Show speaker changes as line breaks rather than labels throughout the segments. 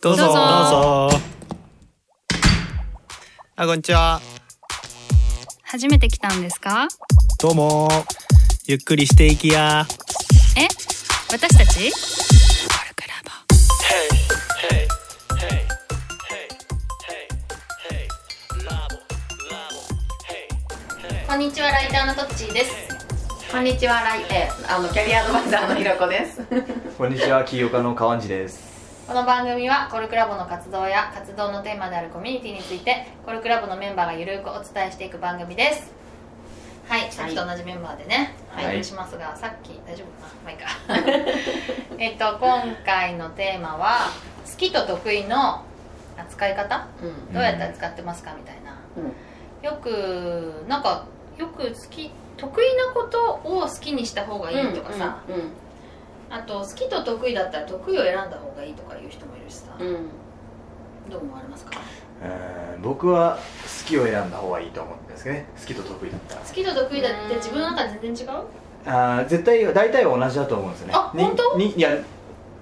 どうぞ。
どうぞ。
どうぞあこんにちは。
初めて来たんですか？
どうも。ゆっくりしていきや。
え？私たち？
こんにちはライターのトッチーです。
こんにちは、ライえーあのキャリアアドバイザーのひろこです。
こんにちは、起業家の川地です。
この番組はコルクラボの活動や活動のテーマであるコミュニティについてコルクラボのメンバーがゆるくお伝えしていく番組です。はいさっきと同じメンバーでね
はい。
配信しますが、さっき大丈夫かな？まあいいか。えっと今回のテーマは好きと得意の扱い方？
うん。
どうやって扱ってますかみたいな。
うん。
よくなんかよく好き得意なことを好きにした方がいいとかさ、
うんうん
あと好きと得意だったら得意を選んだ方がいいとかいう人もいるしさ、
うん。
どう思われますか？
えー僕は好きを選んだ方がいいと思うんですけどね。好きと得意だったら。
好きと得意だって自分の中で全然違う？
あー絶対、大体は同じだと思うんですよね。に
あ本当？
にいや、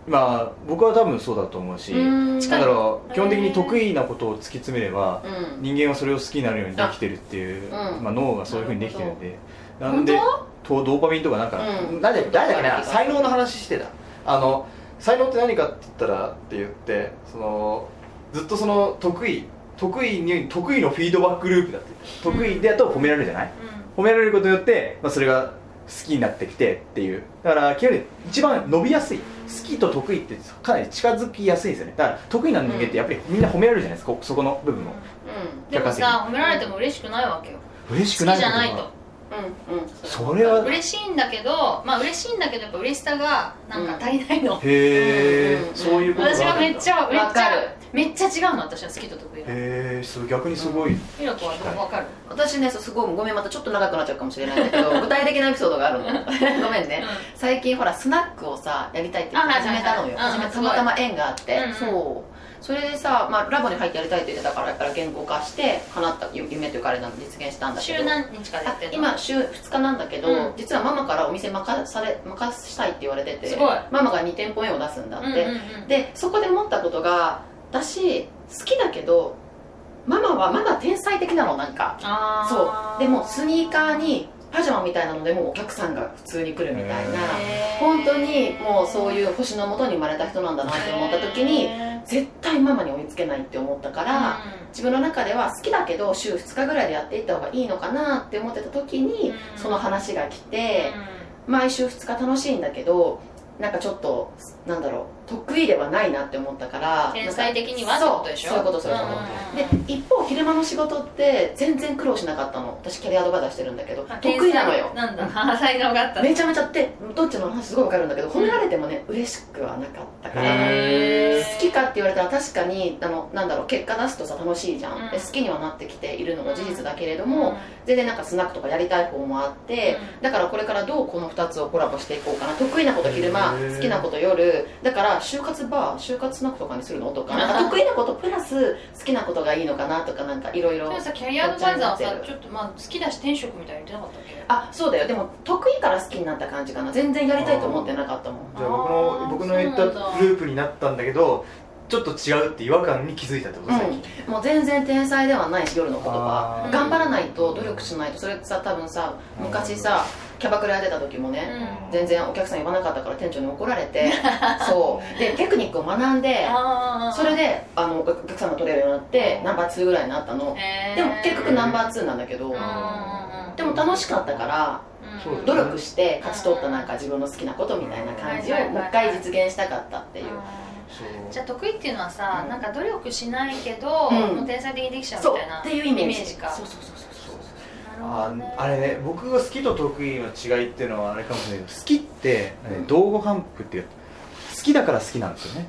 まあ、僕は多分そうだと思うし、
うん。
だから、基本的に得意なことを突き詰めれば、
うん。
人間はそれを好きになるようにできてるっていう、
あうん。
まあ、脳がそういうふうにできてるんで。
ど
なんでとドーパミンとかなんか、
うん。
なんで誰だっけな
うん
才能の話してた。あの才能って何かって言ったらって言ってそのずっとその得意得意に得意のフィードバックループだって。得意だと褒められるじゃない、褒められることによって、まあ、それが好きになってきてっていう。だから基本的に一番伸びやすい。好きと得意ってかなり近づきやすいんですよね。だから得意な人間ってやっぱりみんな褒められるじゃないですか。こそこの部分を。
でもさ褒められても嬉しくないわけよ。
嬉しくない
じゃないと
うんうん。
それは。
嬉しいんだけどまあ嬉しいんだけどやっぱ嬉しさがなんか足りないの、
へえ、
うん
そういうこと
私はめっちゃめっちゃ
わかる。
めっちゃ違うの私は好きと得意が
へえそう逆にすごい、
ひろこはどう？分かる？
私ねそうすごいごめんまたちょっと長くなっちゃうかもしれないんだけど 具体的なエピソードがあるの。ごめんね、最近ほらスナックをさやりたいって言って始めたのよ。
あはいはいはい
始めたまたま縁があって、
うんうん。
そうそれでさ、まあ、ラボに入ってやりたいって言ってたからやっぱり言語化して叶った夢というかあれなの実現したんだけど。
週何日かでやってんの？
今週2日なんだけど、
うん。
実はママからお店任され任したいって言われてて
すごい。
ママが2店舗目を出すんだって、
うんうんうん。
でそこで思ったことが私好きだけどママはまだ天才的なのなんか。
あ
そう。でもスニーカーにパジャマみたいなのでもうお客さんが普通に来るみたいな。本当にもうそういう星のもとに生まれた人なんだなって思った時に絶対ママに追いつけないって思ったから、自分の中では好きだけど週2日ぐらいでやっていった方がいいのかなって思ってた時に、
うん。
その話が来て、毎週2日楽しいんだけどなんかちょっとなんだろう得意ではないなって思ったから
天才的にはって
そう
ことでしょ？
そういうことそういうこと、
うんうんうん
で一方昼間の仕事って全然苦労しなかったの。私キャリアアドバイザーしてるんだけど
あ
得意なのよ。
なんだ。才能があった
めちゃめちゃってどっちの話すごいわかるんだけど褒められてもね嬉しくはなかったから。好きかって言われたら確かにあのなんだろう結果出すとさ楽しいじゃん、
うん。
で好きにはなってきているのが事実だけれども、全然なんかスナックとかやりたい方もあって、
うん。
だからこれからどうこの2つをコラボしていこうかな。得意なこと昼間好きなこと夜。だから就活バー就活スナックとかにするの？とかなんか得意なことプラス好きなことがいいのかなとかなんかいろいろ
でもさキャリアアドバイザーはさ
ち
ょっとまあ好きだし転職みたいに言ってなかったっけ？
あそうだよ。でも得意から好きになった感じかな全然やりたいと思ってなかったもん
じゃあ僕の僕の言った
そうなんだ。
ループになったんだけどちょっと違うって違和感に気づいたってこと？最近、
うん、もう全然天才ではないし夜のことは
あー。
頑張らないと努力しないと。それさ多分さ昔さキャバクラやってた時もね、
うん。
全然お客さん呼ばなかったから店長に怒られて そう。でテクニックを学んでそれであのお客さんが取れるようになってナンバー2ぐらいになったの。
へー。
でも結局ナンバー2なんだけど
うんうんうん
でも楽しかったから
うん。
努力して勝ち取ったなんか自分の好きなことみたいな感じをもう一回実現したかったっていう。
じゃあ得意っていうのはさ、なんか努力しないけど、
うん。
もう天才的にできちゃうみたいな
っていうイメージ。
イメージか。
そうそうそう
ああれね僕が好きと得意の違いっていうのはあれかもしれないけど好きって、ね道後反復っていう好きだから好きなんですよね。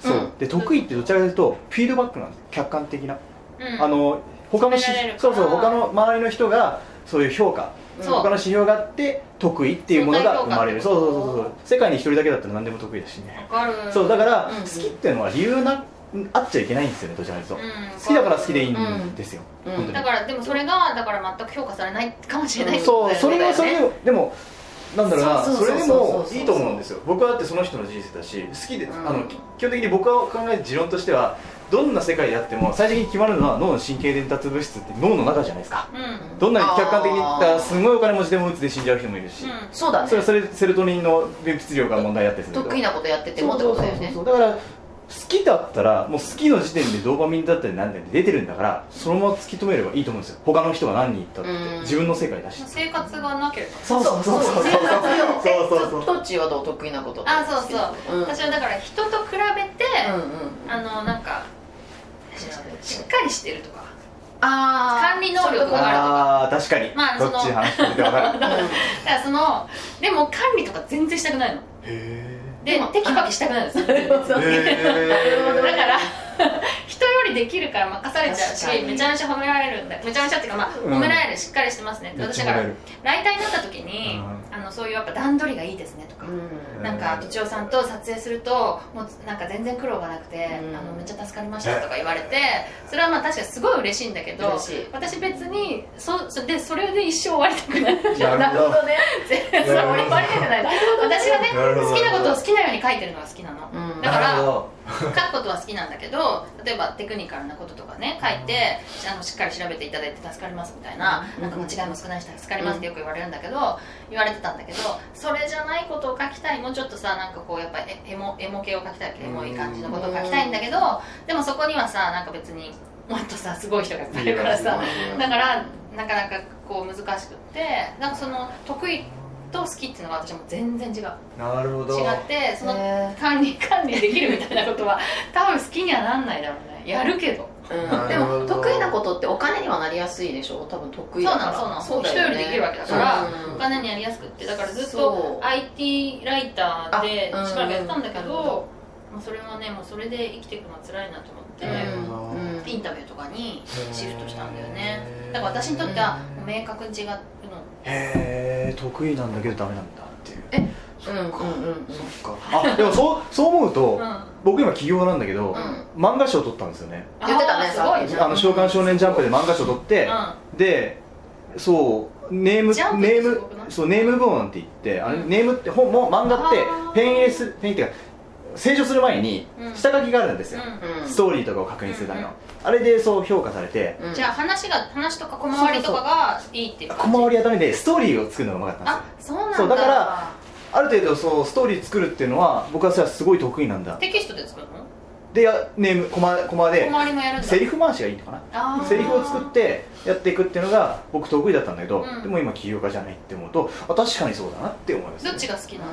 そう、
うん。
で得意ってどちらかというとフィードバックなんです。客観的な、
うん、うん
あの他のそうそう他の周りの人がそういう評価。
そう。
他の指標があって得意っていうものが生まれる。そうそうそうそう。世界に一人だけだったら何でも得意だしね。
わかる。
そうだから、
うん。
好きっていうのは理由なあっちゃいけないんですよねどちらかというと、
うん
好きだから好きでいいんですよ、
だからでもそれがだから全く評価されないかもしれないってこ
そうそれはそれででもなんだろうな
そ
れでもいいと思うんですよ。僕はだってその人の人生だし好きで、
うん。
あのき基本的に僕が考える持論としてはどんな世界であっても最終的に決まるのは脳の神経伝達物質って脳の中じゃないですか。
うん。
どんなに客観的に言った
あー
らすごいお金持ちでもうつで死んじゃう人もいるし、
うん。
そうだね。
それはそれセロトニンの分泌量が問題だったりする
得意なことやっててもってことだよね。
だから好きだったらもう好きの時点でドーパミンだったりなんだり出てるんだからそのまま突き止めればいいと思うんですよ。他の人が何人言ったって。
うん。
自分の世界だし
生活がなければ。
そうそうそう。そう
生活よ
そうそうそう
トッチーはどう得意なこと
あそうそう、
うん。
私はだから人と比べて、
うんうん
あのなんかしっかりしてるとか。
あー。
管理能力があるとか。
あ確かに、
まあその
どっちに話してるか分かる。へ
だからそのでも管理とか全然したくないの。
え
でテキパキしたくないんですよ。
へ
だから 人よりできるから任されちゃうしめちゃめちゃ褒められるんだ。めちゃめちゃっていうかまあ
うん。
褒められるしっかりしてますねって。私だからライターになった時に
う
あのそういうやっぱ段取りがいいですねとか
うん。
なんかとちおさんと撮影するともうなんか全然苦労がなくて、
うん。
あのめっちゃ助かりましたとか言われてそれはまあ確かにすごい嬉しいんだけど私別にそそでそれで一生終わりたくない。
なるほど
ね。
全然終わり終わりたくない。私はね好きなことを好きなように書いてるのが好きなの、から書くことは好きなんだけど例えばテクニカルなこととかね書いてあのしっかり調べていただいて助かりますみたいな,、
うん。
なんか間違いも少ないし助かりますってよく言われるんだけど言われてたんだけどそれじゃないことを書きたいもうちょっとさなんかこうやっぱりエモエモ系を書きたいエモい感じのことを書きたいんだけどでもそこにはさなんか別にもっとさすごい人がいっぱいいるからさ。
うん
だからなかなかこう難しくってなんかその得意と好きっていうのが私はもう全然違う。
なるほど。
違ってその
へ
管理管理できるみたいなことは多分好きにはなんないだろうね。やるけど。
うん。でも得意なことってお金にはなりやすいでしょ？多分得意だから。
そうなのそうなの。
そうだよね。
人よりできるわけだから
うん。
お金にやりやすくって。だからずっ
そ
と
う
IT ライターでしばらくやってたんだけどまあそれはねもうそれで生きていくのは辛いなと思って、
うん。
インタビューとかにシフトしたんだよね。だから私にとっては明確に違う。の
へえ得意なんだけどダメなんだっていう。
えうんうんうんうん。
そっか。あでもそう そう思うと、
うん。
僕今起業家なんだけど、
うん。
漫画賞取ったんですよね。
言ってたね
すごい
あの「召喚少年ジャンプ」で漫画賞取って、
う
でそうネームネームそうネーム部門って言ってあれ、
うん。
ネームって本も漫画ってペン入れするペンっていうか清書する前に
うん。
下書きがあるんですよ、ストーリーとかを確認するための、
うん
あれでそう評価されて、
うん
じゃあ話が話とか小回りとかがいいっていう
小回りはダメでストーリーを作るのがうまかったんですよ
あそうなんだ。
そうだからある程度そうストーリー作るっていうのは僕はそれはすごい得意なんだ。
テキストで作るの？
でやネームコマコマでセリフ回しがいいのかな？セリフを作ってやっていくっていうのが僕得意だったんだけど、
うん。
でも今起業家じゃないって思うとあ確かにそうだなって思います、
どっちが好きなの？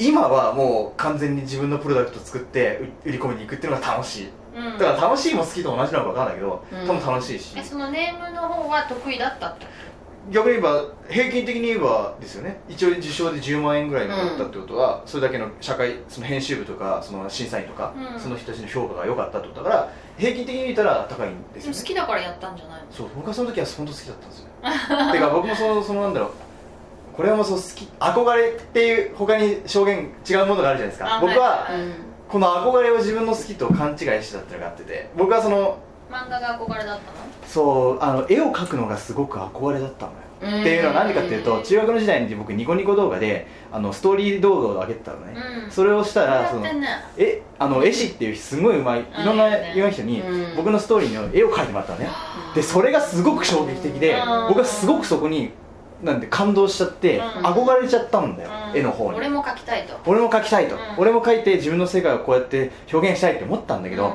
今はもう完全に自分のプロダクト作ってう売り込みに行くっていうのが楽しい。
うん。
だから楽しいも好きと同じなのか分かんないけど、
うん。
多分楽しいし。
えそのネームの方は得意だったって
逆に言えば平均的に言えばですよね。一応受賞で10万円ぐらいもらったってことは、それだけの社会その編集部とかその審査員とか、
うん。
その人たちの評価が良かったってことだから平均的に見たら高いんですよね。
好きだからやったんじゃないの？
そう僕はその時は本当好きだったんですよ。てか僕もそのそのなんだろうこれはもうそう好き憧れっていう他に証言違うものがあるじゃないですか。
あ
僕は
はい
うん。
この憧れを自分の好きと勘違いしてたっていうのがあってて。僕はその
漫画が憧れだったの？
そうあの絵を描くのがすごく憧れだったのよ。
うん。
っていうのは何でかっていうと中学の時代に僕ニコニコ動画であのストーリー動画を上げてたのね、
うん。
それをしたら
や
そのえあの絵師っていうすごいうまい。いろんな
あい
人に
うん。
僕のストーリーの絵を描いてもらったのね。でそれがすごく衝撃的で
うん。
僕はすごくそこになんで感動しちゃって
うん。
憧れちゃったんだよ
うん。
絵の方に。
俺も描きたいと。
俺も描きたいと。
うん。
俺も描いて自分の世界をこうやって表現したいって思ったんだけど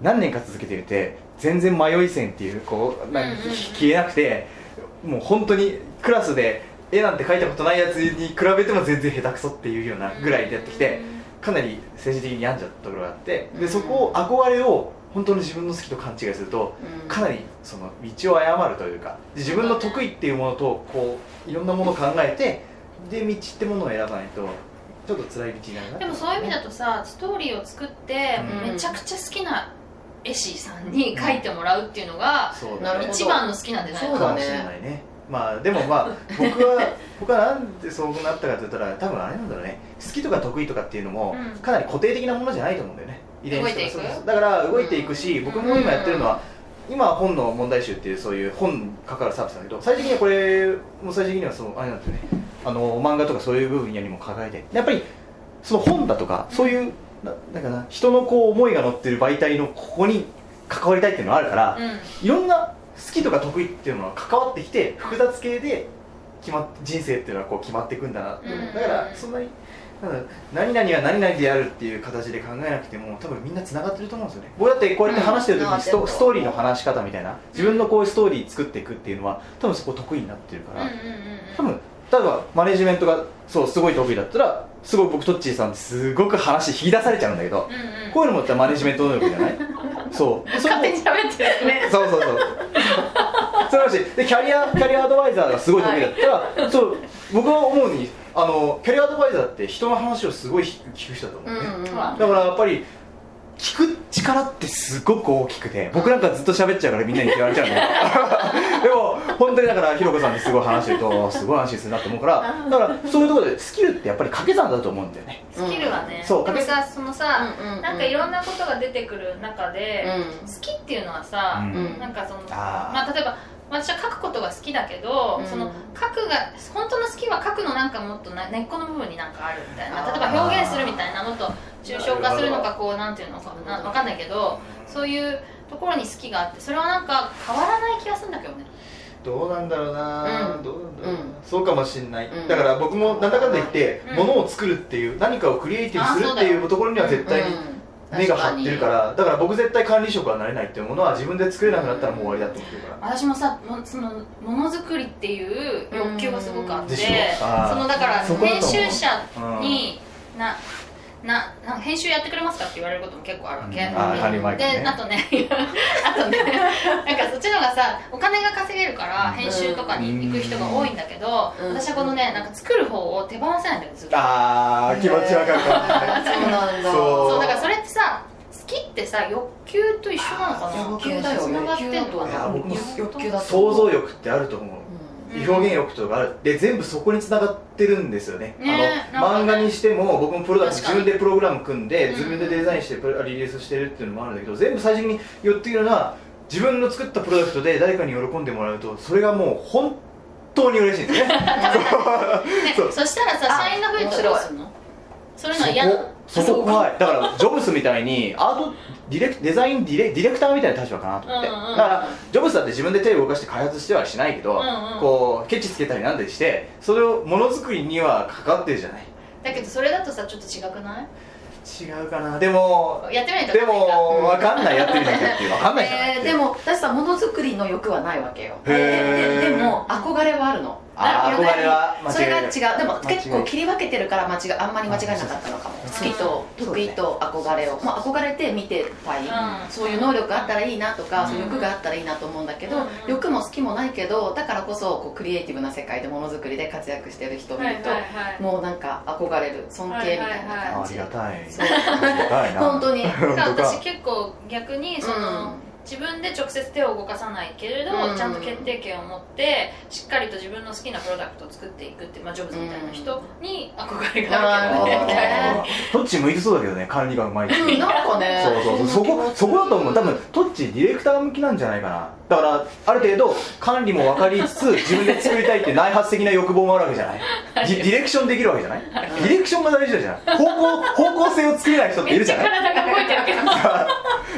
何年か続けていて全然迷い線っていうこうなんか消えなくてもう本当にクラスで絵なんて描いたことないやつに比べても全然下手くそっていうようなぐらいでやってきてかなり政治的に病んじゃったところがあって
うん
でそこを憧れを本当に自分の好きと勘違いすると
うん。
かなりその道を誤るというかで自分の得意っていうものとこういろんなものを考えてで道ってものを選ばないとちょっと辛い道になるな
でもそういう意味だとさストーリーを作って
うん。
めちゃくちゃ好きな絵師さんに描いてもらうっていうのが一番の好きなんじゃない
かもしれないね。まあでもまあ僕は 僕はなんでそうなったかって言ったら多分あれなんだろうね。好きとか得意とかっていうのも
うん。
かなり固定的なものじゃないと思うんだよね遺伝子とかだから動いていくし、
うん。
僕も今やってるのは今は本の問題集っていうそういう本に関わるサービスなんだけど最終的にはこれも最終的にはそのあれなんですよね。あの漫画とかそういう部分にも輝い。てやっぱりその本だとかそういうななんかな人のこう思いが乗ってる媒体のここに関わりたいっていうのがあるから、
うん。
いろんな好きとか得意っていうのは関わってきて複雑系で決まっ人生っていうのはこう決まっていくんだなって、
うん。
だからそんなに何々は何々でやるっていう形で考えなくても多分みんなつながってると思うんですよね。僕だってこうやって話してる時にスト,、
うん
ストーリーの話し方みたいな。自分のこういうストーリー作っていくっていうのは多分そこ得意になってるから、多分例えばマネジメントがそうすごい得意だったらすごい僕トッチーさんすごく話引き出されちゃうんだけど、
うんうん。
こういうのもってマネジメント能力じゃない？そう。でそれも
勝手に喋ってるね。
そうそうそうでキャリアキャリアアドバイザーがすごい得意だったら、そう僕は思うにあのキャリアアドバイザーって人の話をすごい聞く人だと思うね、
うんうん
だからやっぱり聞く力ってすごく大きくて僕なんかずっと喋っちゃうからみんなに嫌われちゃうんだけどでも本当にだからひろこさんにすごい話してるとすごい安心するなと思うからだからそういうところでスキルってやっぱり掛け算だと思うんだよね。
スキルはね。
そう
でもさそのさ
うんうんうん。
なんかいろんなことが出てくる中で
うん。
好きっていうのはさ
うん。
うん。
なんかそのまあ例えば私は書くことが好きだけど、
うん。
その書くが本当の好きは書くのなんかもっとな根っこの部分になんかあるみたいな。例えば表現するみたいなもっと抽象化するのかこうなんていうのかなわかんないけどそういうところに好きがあってそれはなんか変わらない気がするんだけどね。
どうなんだろうな、
うん。
どうなんだろうな、
うん。
そうかもしれない、
うん。
だから僕もなんだかんだ言って、
うん。
物を作るっていう何かをクリエイティブするっていうところには絶対に目が張ってるから、だから僕絶対管理職はなれないっていうものは自分で作れなくなったらもう終わりだと思ってるから、
私もさもそのものづくりっていう欲求がすごくあってそのだから編集者になななんか編集やってくれますかって言われることも結構あるわけ、
うん。あ
であとね あとね なんかそっちの方がさお金が稼げるから編集とかに行く人が多いんだけど、
うん。
私はこのねなんか作る方を手放せないんだよずっと
あー気持ちわかる
そうなんだ。
そう。
そうだからそれってさ好きってさ欲求と一緒なのかな？
欲求だよ
繋がってんのかな？
いや僕も
欲求だと
想像力ってあると思う、
うん
表現欲とかある。で全部そこに繋がってるんですよね。
ね
あの漫画にしても僕もプロダクト自分でプログラム組んで
うん
自分でデザインしてプロリリースしてるっていうのもあるんだけど全部最終的に寄ってくるのは自分の作ったプロダクトで誰かに喜んでもらうとそれがもう本当に嬉しいんですね。
ね。
そ
したらさ
あ
社員が増えたらどうすんの？そうい。うのは嫌
そこ怖い。だからジョブスみたいにアートディレクデザインディレディレクターみたいな立場かなと思って、
うんうんうん。
だからジョブスだって自分で手を動かして開発してはしないけど、
うんうん。
こうケチつけたりなんだりしてそれをものづくりには関わってるじゃない。
だけどそれだとさちょっと違くない？
違うかな。でも
やってみないと
でも分かんないやってみなきゃって分かんないじゃない。
えーでも私さものづくりの欲はないわけよ。でででも憧れはあるの。
あー憧れは間違いない。
それが違う。でも結構切り分けてるから間違いあんまり間違いなかったのかも。好きと得意と憧れを、まあ、憧れて見てたい、
うん。
そういう能力あったらいいなとか、
うん。
そういう欲があったらいいなと思うんだけど、
うん
欲も好きもないけどだからこそこうクリエイティブな世界でものづくりで活躍してる人を見ると、
はいはいはい。
もうなんか憧れる。尊敬みたいな感じ、
りがたい。
そう。
ありがたいな。
本当に。
私結構逆にその、
うん
自分で直接手を動かさないけれど、
うん。
ちゃんと決定権を持ってしっかりと自分の好きなプロダクトを作っていくって、まあ、ジョブズみたいな人に憧れがあるけどね、
うん
みたいな
あー。トッチ向いてそうだけどね管理がうまいって
うんなんかね。
そうそうそう。そこそこだと思う。多分トッチディレクター向きなんじゃないかな。だからある程度管理も分かりつつ 自分で作りたいって内発的な欲望もあるわけじゃない。ディディレクションできるわけじゃない？ディレクションが大事だじゃん方向方向性を作れない人っているじゃない？
体が動いてるけど。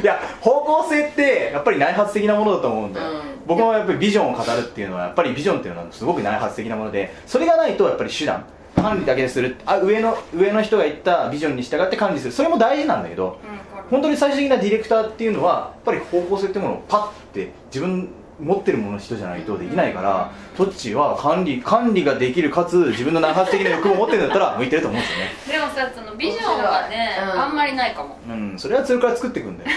いや方向性ってやっぱり内発的なものだと思うんだよ、
うん。
僕もやっぱりビジョンを語るっていうのはやっぱりビジョンっていうのはすごく内発的なものでそれがないとやっぱり手段管理だけでする。あ上の上の人が言ったビジョンに従って管理する。それも大事なんだけど本当に最終的なディレクターっていうのはやっぱり方向性っていうものをパッて自分持ってるものの人じゃないとできないから、トッチーは管理管理ができるかつ自分の内発的な欲を持ってるんだったら向いてると思うんですよね。
でもさそのビジョンがね、
うん。
あんまりないかも。
うんそれはそれから作っていくんだよ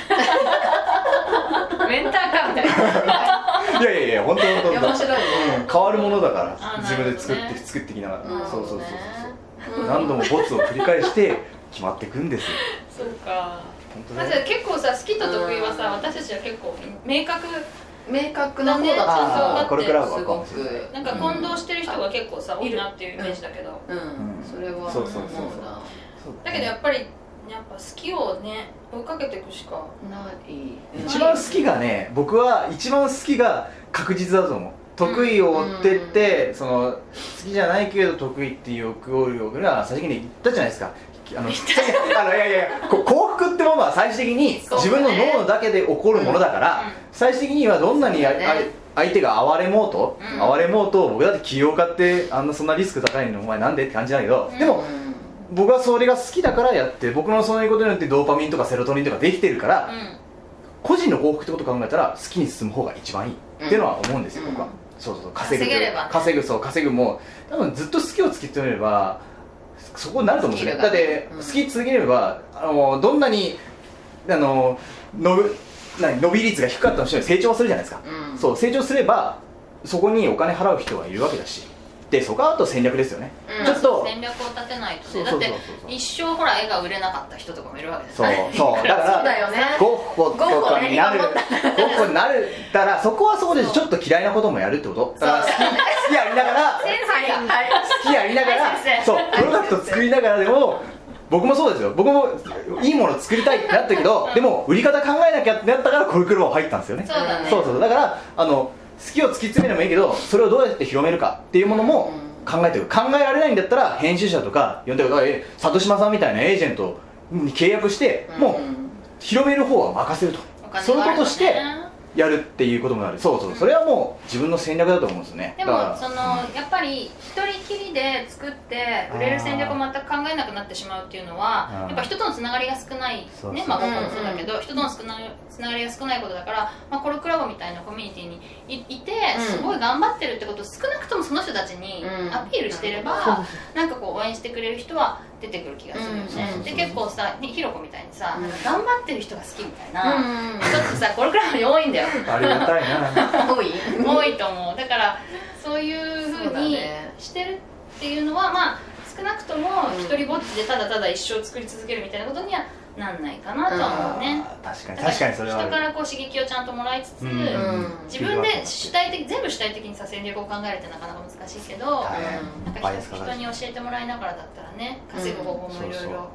メンターかみたいな。い
やいやいや本当本当
いや面白いね。
うん変わるものだから
あ
自分で作って、作ってきながら、
うん。
そうそうそうそうそう。
うん。
何度もボツを繰り返して決まっていくんですよ。
そうか。
本当
まず
ね
結構さ好きと得意はさ、
うん
私たちは結構明確
明確な方だ
だね
ああこれからは
すご
かもしれない。
く
なんか混同してる人が結構さ、多いなっていうイメージだけど、
うん、
うん
それは
そうそうそう
思うな。
そう
だけどやっぱりやっぱ好きをね追いかけていくしか
ない。
一番好きがね僕は一番好きが確実だと思う。得意を追ってって、その好きじゃないけど得意っていう欲望が最終的に言ったじゃないですかあの あのいやいやこう幸福ってものは最終的に自分の脳だけで起こるものだから、
うん。
最終的にはどんなにあ
ね。
あ相手が哀れもうと、
うん。
哀れもうと僕だって起業家ってあんなそんなリスク高いのお前なんでって感じだけど、
うん。
でも僕はそれが好きだからやって僕のそういうことによってドーパミンとかセロトニンとかできてるから、
うん。
個人の幸福ってことを考えたら好きに進む方が一番いいっていうのは思うんですよ、
うん。
僕は。そうそうそう。稼ぐ
稼
ぐそう稼ぐも多分ずっと好きを突き詰めればそこになると思うんですよね。だって
うん。
好き続ければあのどんなにあのの伸び率が低かった人に成長はするじゃないですか、
うん。
そう成長すればそこにお金払う人がいるわけだしでそこはあと戦略ですよね、
うん
ちょっと。
戦略を立てないとね。だって一生ほら絵が売れなかった人とかもいるわけです
そうそう。だから
そうだよね。
ゴッホとかになる
ゴッホね
ゴッホになるたらそこはそこでちょっと嫌いなこともやるってこと。だから好き好きやりながら好きやりながらそうプロダクト作りながらでも僕もそうですよ。僕もいいもの作りたいってなったけどでも売り方考えなきゃってなったからコルクロバ入ったんですよね。
そうだね。
そうそう。だからあの好きを突き詰めるのもいいけどそれをどうやって広めるかっていうものも考えてる。考えられないんだったら編集者とか呼んでください里島さんみたいなエージェントに契約してもう広める方は任せると。そういうこととして
ね
やるっていうこともある。そうそう。それはもう自分の戦略だと思うんですよね。
でもそのやっぱり一人きりで作って売れる戦略を全く考えなくなってしまうっていうのはやっぱ人とのつながりが少ない
そうそう。
ねまあ僕もそうだけど人との少ないつながりが少ないことだからまあコルクラボみたいなコミュニティにいいて
うん。
すごい頑張ってるってことを少なくともその人たちに
うん。
アピールしてればなんかこう応援してくれる人は出てくる気がするよね。
うん
で結構さねひろこみたいにさ
うん。
頑張ってる人が好きみたいな
うん。
ちょっとさコルクラボに多いんだよ。
ありがたいな。
多い。
多いと思う。だからそういうふ
そう
うにしてるっていうのはまあ少なくとも
うん
一人ぼっちでただただ一生作り続けるみたいなことにはなんないかなとは思うね、
確かに確かにそれは。
人からこう刺激をちゃんともらいつつ、
うん
うん。
自分で主体的全部主体的にさ戦略を考えるってなかなか難しいけど、なんか人に教えてもらいながらだったらね稼ぐ方法もいろいろ。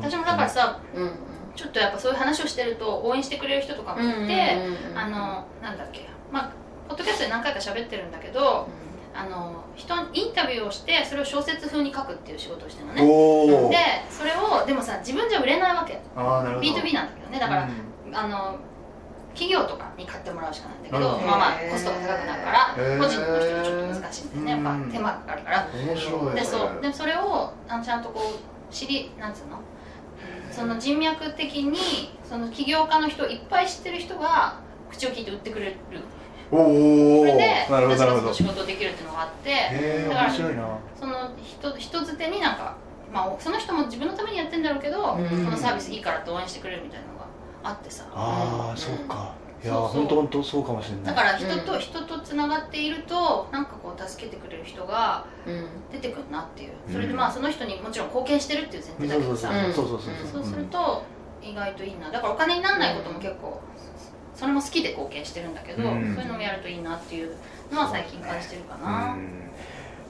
私もだからさ
うん
ちょっとやっぱそういう話をしてると応援してくれる人とかもいて、あのなんだっけまあポッドキャストで何回か喋ってるんだけどあの人インタビューをしてそれを小説風に書くっていう仕事をしてるのね。でそれをでもさ自分じゃ売れないわけ。
ああなるほど。
B2B なんだけどね。だから、
うん。
あの企業とかに買ってもらうしかないんだけど、
うん。
まあまあコストが高くなるから個人の人はちょっと難しいんだよねやっぱ
うん。
手間がかかるから。
面白い
でそう。でそれをあのちゃんとこう知りなんつうの？その人脈的にその起業家の人いっぱい知ってる人が口を聞いて売ってくれる
おお
それで
なるほどなるほど。
私がその仕事できるっていうのがあって
へえ
だから
面白いな。
その人人づてになんか、まあ、その人も自分のためにやってんだろうけど、
うん。
このサービスいいからって応援してくれるみたいなのがあってさ。
ああそうか。いや本当本当そうかもしれない。
だから人と
うん。
人とつながっているとなんかこう助けてくれる人が
うん。
出てくるなっていう。それで
うん
まあその人にもちろん貢献してるっていう前提
そう
だけ
そうそう
どさ
そうそうそう。
そうすると意外といいな。だからお金にならないことも結構それも好きで貢献してるんだけど、
うん。
そういうのもやるといいなっていうのは最近感じてるか
うん。
な、
あ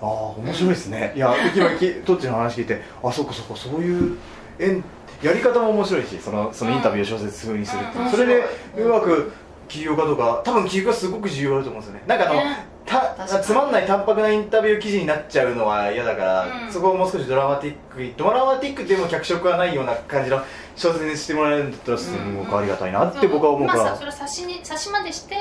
あ面白いですね。いや今きトッチの話聞いてあそっかそっかそういう縁やり方も面白いしそのそのインタビューを小説風にするって。いう
うん。
それで
う
まく起業家とか多分起業家すごく重要だと思うんですよね。なんかあの、
ね
つまんない淡白なインタビュー記事になっちゃうのは嫌だから、
うん。
そこをもう少しドラマティックにドラマティックでも脚色がないような感じの小説にしてもらえるんだったらすごくありがたいなって僕は思うから、
まあさそれを冊子に冊子までして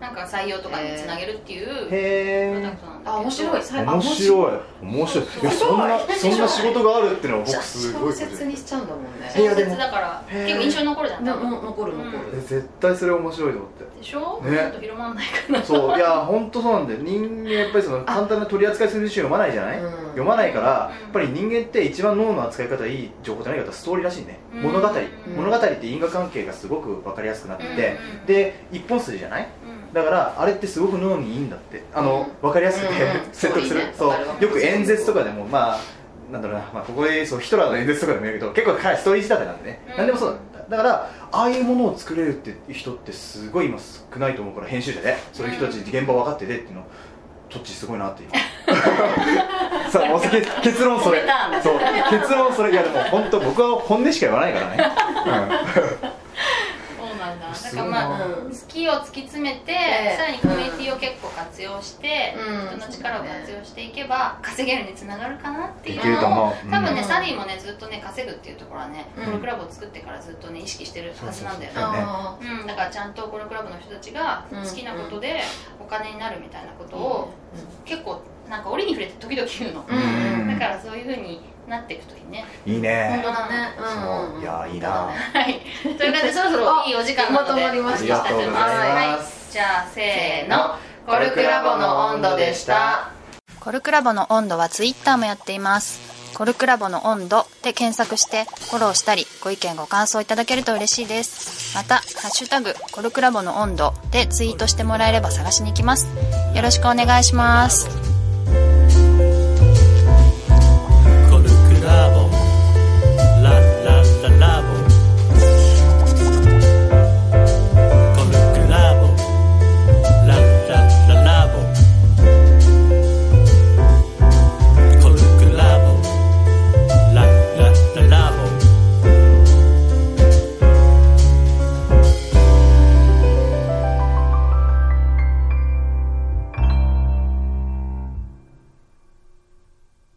なんか採用とかにつなげるっていうプロ
へえ
ダクトなんだけど。
あ面白い。さ
面白い。面白い。い。やそんなそんな仕事があるっていうのは僕すごい
小説にしちゃうんだもんね。
小説だから結構印象に残るじゃん
で
多分。
も残る残
うん。
る
絶対それ面白いと思って。
でしょ、
ね。
ちょっと広まらないかな。
そう。いや本当そうなんだよ。人間やっぱりその簡単な取り扱いする辞書読まないじゃない、
うん。
読まないから、
うん。
やっぱり人間って一番脳の扱い方いい情報じゃないかとストーリーらしいね、
うん。
物語、
うん。
物語って因果関係がすごく分かりやすくなってて、
うん。
で一本筋じゃない？
うん
だからあれってすごく脳にいいんだって。あの、分かりやすくて、
うん
説得する、
そう
よく演説とかでもまあなんだろうな、まあ、ここでそうヒトラーの演説とかでも言うけど結構彼ストーリー仕立てなんでね、
うん。
なんでもそうだ。だからああいうものを作れるって人ってすごい今少ないと思うから編集者で。そういう人たち現場分かっててっていうのトッチすごいなって今。さあ結結論それ。そう。結論それ。いやでも本当僕は本音しか言わないからね、
そ うなんだからまあ、
うん。
好きを突き詰めて、
ええ。
さらにコミュニティを結構活用して、
うん。
人の力を活用していけば稼げるにつながるかなっていう。
できると思う。
多分ね、
うん
サリーもねずっとね稼ぐっていうところはね、
うん。
コロクラブを作ってからずっとね意識してるはずなんだよね。
そう
ん、だからちゃんとコロクラブの人たちが好きなことでお金になるみたいなことを結構なんか折に触れて時々言うの、
うん。
だからそういう風になっていくといいね。
いいね。
本当だね。う。ん。
いやいいな。
はい。という感じで そろそろいいお時間なので。
あまとまりました。
ありがとうござい
は
ます。
い、じゃあせーの。
コルクラボの温度でした。
コルクラボの温度はツイッターもやっています。コルクラボの温度で検索してフォローしたりご意見ご感想いただけると嬉しいです。また、ハッシュタグコルクラボの温度でツイートしてもらえれば探しに行きます。よろしくお願いします。